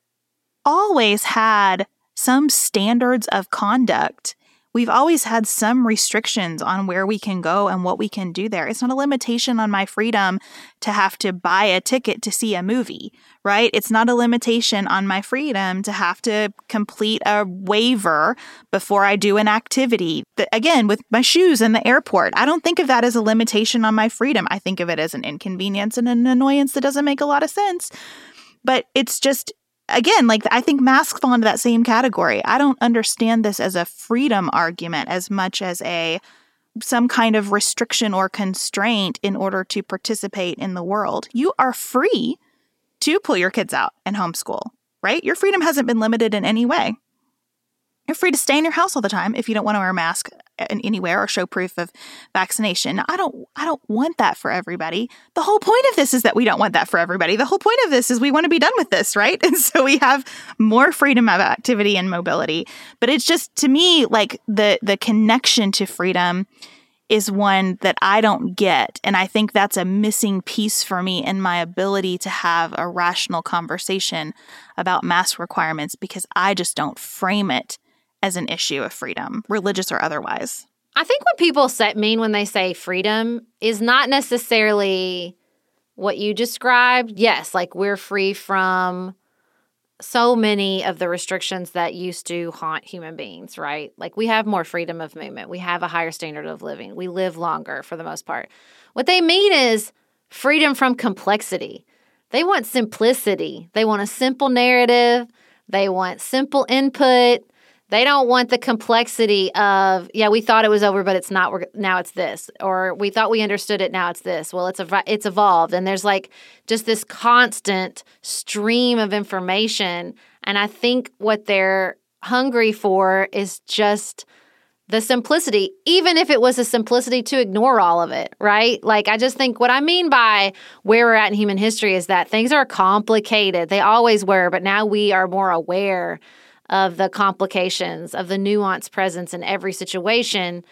always had some standards of conduct we've always had some restrictions on where we can go and what we can do there. It's not a limitation on my freedom to have to buy a ticket to see a movie, right? It's not a limitation on my freedom to have to complete a waiver before I do an activity. Again, with my shoes in the airport, I don't think of that as a limitation on my freedom. I think of it as an inconvenience and an annoyance that doesn't make a lot of sense. But it's just again, like I think masks fall into that same category. I don't understand this as a freedom argument as much as a some kind of restriction or constraint in order to participate in the world. You are free to pull your kids out and homeschool, right? Your freedom hasn't been limited in any way. You're free to stay in your house all the time if you don't want to wear a mask uh, anywhere or show proof of vaccination. I don't I don't want that for everybody. The whole point of this is that we don't want that for everybody. The whole point of this is we want to be done with this, right? And so we have more freedom of activity and mobility. But it's just to me like the the connection to freedom is one that I don't get. And I think that's a missing piece for me in my ability to have a rational conversation about mask requirements because I just don't frame it as an issue of freedom, religious or otherwise. I think what people say, mean when they say freedom is not necessarily what you described. Yes, like we're free from so many of the restrictions that used to haunt human beings, right? Like we have more freedom of movement, we have a higher standard of living, we live longer for the most part. What they mean is freedom from complexity. They want simplicity, they want a simple narrative, they want simple input. They don't want the complexity of, yeah, we thought it was over, but it's not. We're, now it's this, or we thought we understood it. Now it's this. Well, it's a, it's evolved, and there's like just this constant stream of information. And I think what they're hungry for is just the simplicity, even if it was a simplicity to ignore all of it, right? Like, I just think what I mean by where we're at in human history is that things are complicated. They always were, but now we are more aware of the complications, of the nuanced presence in every situation,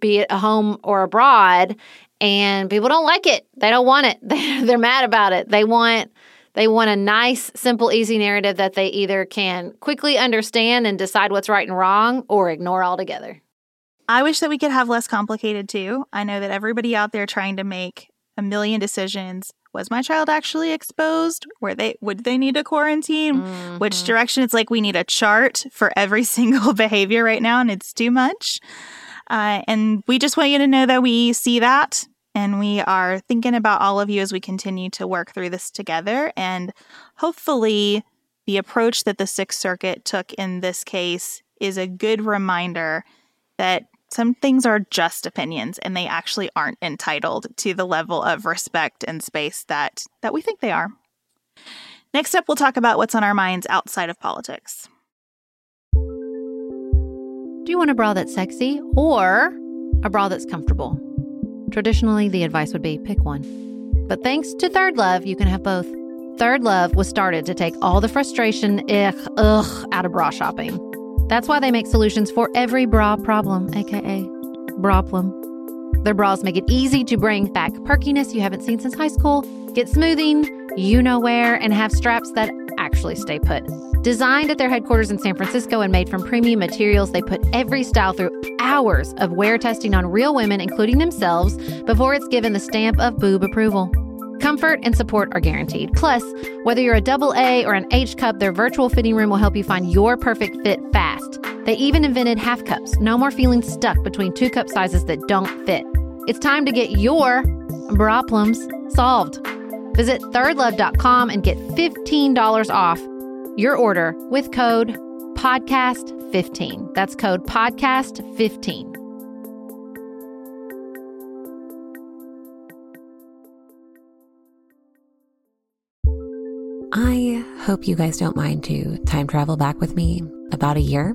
be it home or abroad. And people don't like it. They don't want it. They're mad about it. They want they want a nice, simple, easy narrative that they either can quickly understand and decide what's right and wrong or ignore altogether. I wish that we could have less complicated too. I know that everybody out there trying to make a million decisions was my child actually exposed? Where they would they need a quarantine? Mm-hmm. which direction? It's like we need a chart for every single behavior right now and it's too much. Uh, and we just want you to know that we see that and we are thinking about all of you as we continue to work through this together and hopefully the approach that the sixth circuit took in this case is a good reminder that some things are just opinions and they actually aren't entitled to the level of respect and space that that we think they are. Next up we'll talk about what's on our minds outside of politics. Do you want a bra that's sexy or a bra that's comfortable? Traditionally, the advice would be pick one. But thanks to ThirdLove, you can have both. ThirdLove was started to take all the frustration, ugh, ugh, out of bra shopping. That's why they make solutions for every bra problem, aka bra problem. Their bras make it easy to bring back perkiness you haven't seen since high school, get smoothing, you know where, and have straps that actually stay put. Designed at their headquarters in San Francisco and made from premium materials, they put every style through hours of wear testing on real women, including themselves, before it's given the stamp of boob approval. Comfort and support are guaranteed. Plus, whether you're a double A or an H cup, their virtual fitting room will help you find your perfect fit fast. They even invented half cups. No more feeling stuck between two cup sizes that don't fit. It's time to get your problems solved. Visit thirdlove.com and get $15 off your order with code podcast15. That's code podcast15. I hope you guys don't mind to time travel back with me about a year,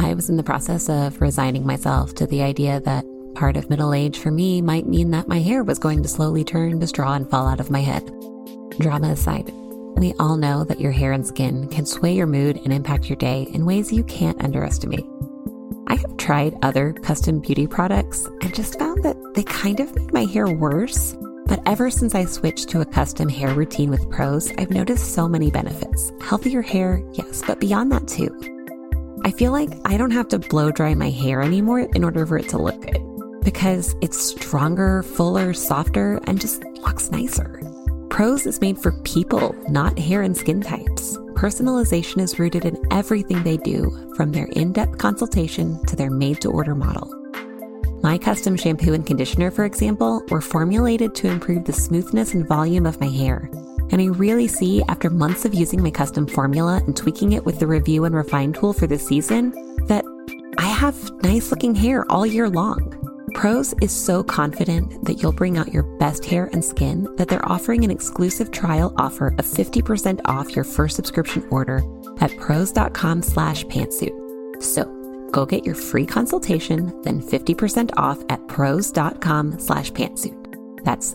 I was in the process of resigning myself to the idea that part of middle age for me might mean that my hair was going to slowly turn to straw and fall out of my head. Drama aside, we all know that your hair and skin can sway your mood and impact your day in ways you can't underestimate. I have tried other custom beauty products and just found that they kind of made my hair worse. But ever since I switched to a custom hair routine with Prose, I've noticed so many benefits. Healthier hair, yes, but beyond that too. I feel like I don't have to blow dry my hair anymore in order for it to look good because it's stronger, fuller, softer, and just looks nicer. Prose is made for people, not hair and skin types. Personalization is rooted in everything they do, from their in depth consultation to their made to order model. My custom shampoo and conditioner, for example, were formulated to improve the smoothness and volume of my hair. And I really see, after months of using my custom formula and tweaking it with the review and refine tool for this season, that I have nice looking hair all year long. Prose is so confident that you'll bring out your best hair and skin that they're offering an exclusive trial offer of 50% off your first subscription order at prose.com slash pantsuit. So go get your free consultation, then 50% off at prose.com slash pantsuit. That's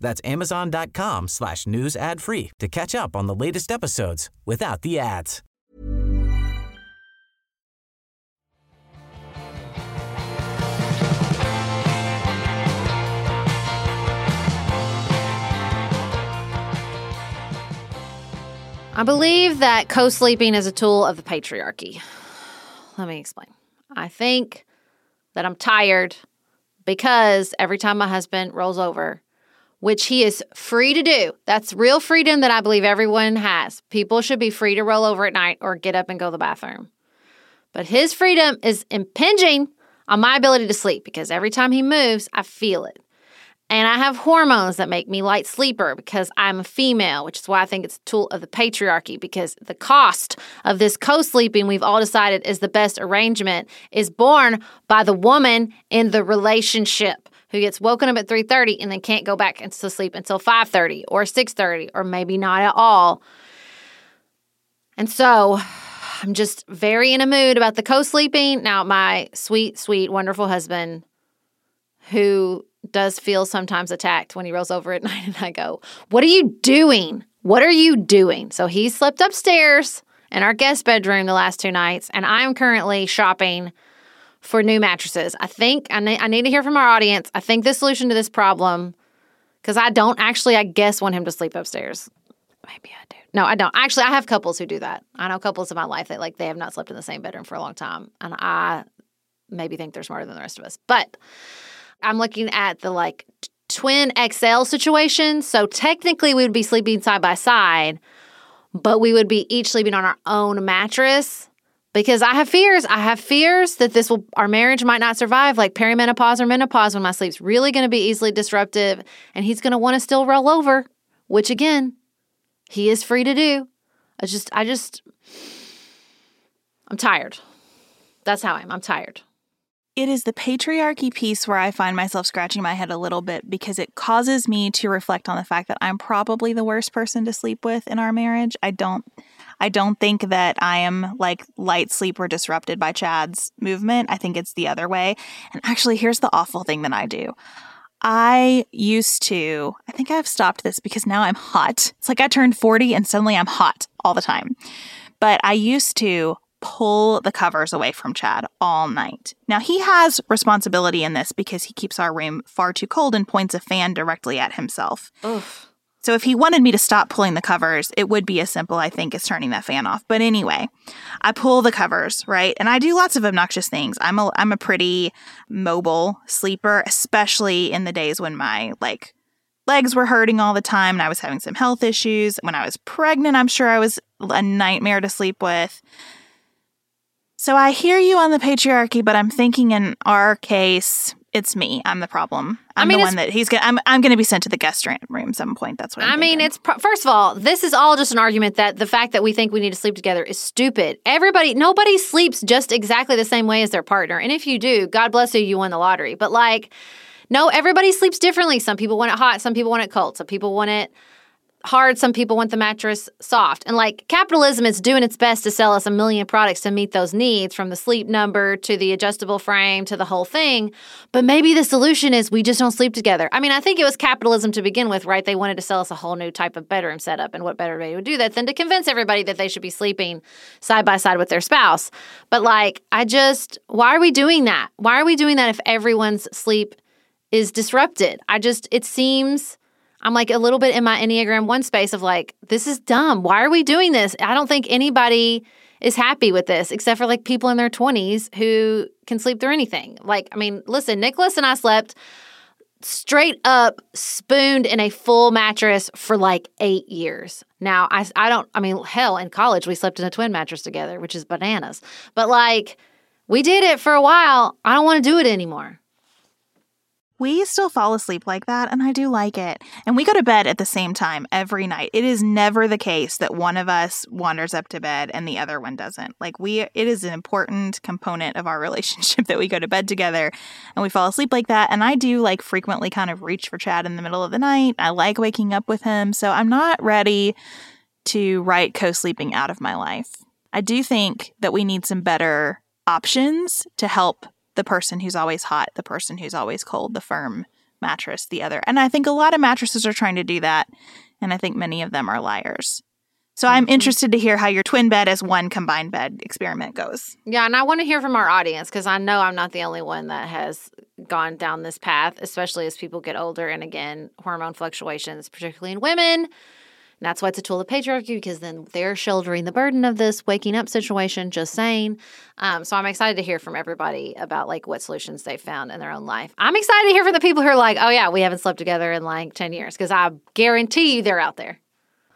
That's amazon.com slash news ad free to catch up on the latest episodes without the ads. I believe that co sleeping is a tool of the patriarchy. Let me explain. I think that I'm tired because every time my husband rolls over, which he is free to do, that's real freedom that I believe everyone has. People should be free to roll over at night or get up and go to the bathroom. But his freedom is impinging on my ability to sleep because every time he moves, I feel it. And I have hormones that make me light sleeper because I'm a female, which is why I think it's a tool of the patriarchy because the cost of this co-sleeping we've all decided is the best arrangement is borne by the woman in the relationship who gets woken up at 3:30 and then can't go back to sleep until 5:30 or 6:30 or maybe not at all. And so I'm just very in a mood about the co-sleeping. Now my sweet sweet wonderful husband who does feel sometimes attacked when he rolls over at night and I go, What are you doing? What are you doing? So he slept upstairs in our guest bedroom the last two nights, and I'm currently shopping for new mattresses. I think I, ne- I need to hear from our audience. I think the solution to this problem, because I don't actually, I guess, want him to sleep upstairs. Maybe I do. No, I don't. Actually, I have couples who do that. I know couples in my life that like they have not slept in the same bedroom for a long time, and I maybe think they're smarter than the rest of us. But I'm looking at the like twin XL situation. So technically, we would be sleeping side by side, but we would be each sleeping on our own mattress. Because I have fears. I have fears that this will, our marriage might not survive, like perimenopause or menopause, when my sleep's really going to be easily disruptive, and he's going to want to still roll over, which again, he is free to do. I just, I just, I'm tired. That's how I am. I'm tired. It is the patriarchy piece where I find myself scratching my head a little bit because it causes me to reflect on the fact that I'm probably the worst person to sleep with in our marriage. I don't I don't think that I am like light sleeper disrupted by Chad's movement. I think it's the other way. And actually, here's the awful thing that I do. I used to, I think I've stopped this because now I'm hot. It's like I turned 40 and suddenly I'm hot all the time. But I used to pull the covers away from Chad all night. Now, he has responsibility in this because he keeps our room far too cold and points a fan directly at himself. Oof. So, if he wanted me to stop pulling the covers, it would be as simple, I think, as turning that fan off. But anyway, I pull the covers, right? And I do lots of obnoxious things. I'm a, I'm a pretty mobile sleeper, especially in the days when my, like, legs were hurting all the time and I was having some health issues. When I was pregnant, I'm sure I was a nightmare to sleep with. So I hear you on the patriarchy, but I'm thinking in our case, it's me. I'm the problem. I'm I mean, the one that he's gonna. I'm I'm gonna be sent to the guest room some point. That's what I'm I mean, thinking. it's pro- first of all, this is all just an argument that the fact that we think we need to sleep together is stupid. Everybody, nobody sleeps just exactly the same way as their partner. And if you do, God bless you, you won the lottery. But like, no, everybody sleeps differently. Some people want it hot, some people want it cold, some people want it hard, some people want the mattress soft. And like capitalism is doing its best to sell us a million products to meet those needs from the sleep number to the adjustable frame to the whole thing. But maybe the solution is we just don't sleep together. I mean, I think it was capitalism to begin with, right? They wanted to sell us a whole new type of bedroom setup. And what better way to do that than to convince everybody that they should be sleeping side by side with their spouse? But like, I just, why are we doing that? Why are we doing that if everyone's sleep is disrupted? I just, it seems. I'm like a little bit in my Enneagram 1 space of like, this is dumb. Why are we doing this? I don't think anybody is happy with this except for like people in their 20s who can sleep through anything. Like, I mean, listen, Nicholas and I slept straight up spooned in a full mattress for like eight years. Now, I, I don't, I mean, hell, in college, we slept in a twin mattress together, which is bananas. But like, we did it for a while. I don't want to do it anymore. We still fall asleep like that, and I do like it. And we go to bed at the same time every night. It is never the case that one of us wanders up to bed and the other one doesn't. Like we it is an important component of our relationship that we go to bed together and we fall asleep like that. And I do like frequently kind of reach for Chad in the middle of the night. I like waking up with him, so I'm not ready to write co-sleeping out of my life. I do think that we need some better options to help the person who's always hot, the person who's always cold, the firm mattress, the other. And I think a lot of mattresses are trying to do that. And I think many of them are liars. So I'm mm-hmm. interested to hear how your twin bed as one combined bed experiment goes. Yeah, and I want to hear from our audience because I know I'm not the only one that has gone down this path, especially as people get older and again, hormone fluctuations, particularly in women. And that's why it's a tool of patriarchy because then they're shouldering the burden of this waking up situation. Just saying. Um, so I'm excited to hear from everybody about like what solutions they found in their own life. I'm excited to hear from the people who are like, oh yeah, we haven't slept together in like 10 years because I guarantee you they're out there.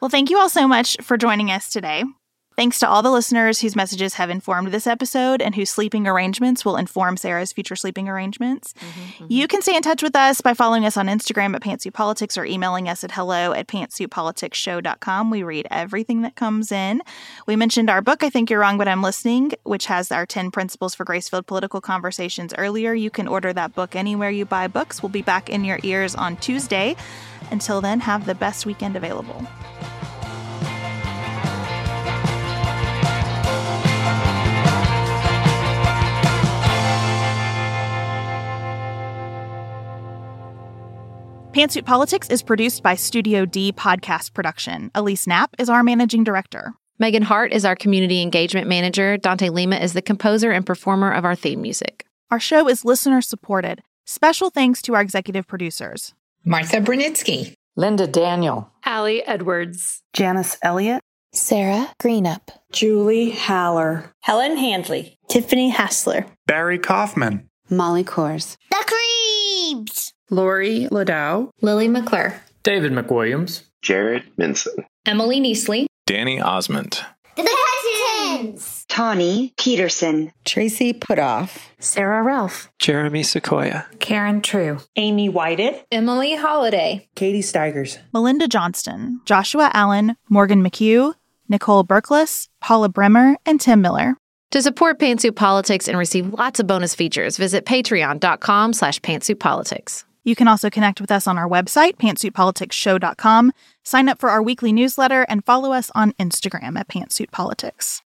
Well, thank you all so much for joining us today. Thanks to all the listeners whose messages have informed this episode and whose sleeping arrangements will inform Sarah's future sleeping arrangements. Mm-hmm, mm-hmm. You can stay in touch with us by following us on Instagram at Pantsuit Politics or emailing us at hello at pantsuitpoliticsshow.com. We read everything that comes in. We mentioned our book, I Think You're Wrong, But I'm Listening, which has our 10 principles for grace-filled political conversations earlier. You can order that book anywhere you buy books. We'll be back in your ears on Tuesday. Until then, have the best weekend available. Pantsuit Politics is produced by Studio D Podcast Production. Elise Knapp is our managing director. Megan Hart is our community engagement manager. Dante Lima is the composer and performer of our theme music. Our show is listener supported. Special thanks to our executive producers. Martha Brunitsky, Linda Daniel, Allie Edwards, Janice Elliott, Sarah Greenup, Julie Haller, Helen Handley, Tiffany Hassler, Barry Kaufman, Molly Kors, The Creeps, Lori Ladow, Lily McClure, David McWilliams, Jared Minson, Emily Neasley, Danny Osmond, The Cousins, Tawny Peterson, Tracy Putoff, Sarah Ralph, Jeremy Sequoia, Karen True, Amy Whited, Emily Holiday, Katie Steigers, Melinda Johnston, Joshua Allen, Morgan McHugh, Nicole Berkless, Paula Bremer, and Tim Miller. To support Pantsuit Politics and receive lots of bonus features, visit patreon.com slash pantsuitpolitics. You can also connect with us on our website, pantsuitpoliticsshow.com, sign up for our weekly newsletter, and follow us on Instagram at pantsuitpolitics.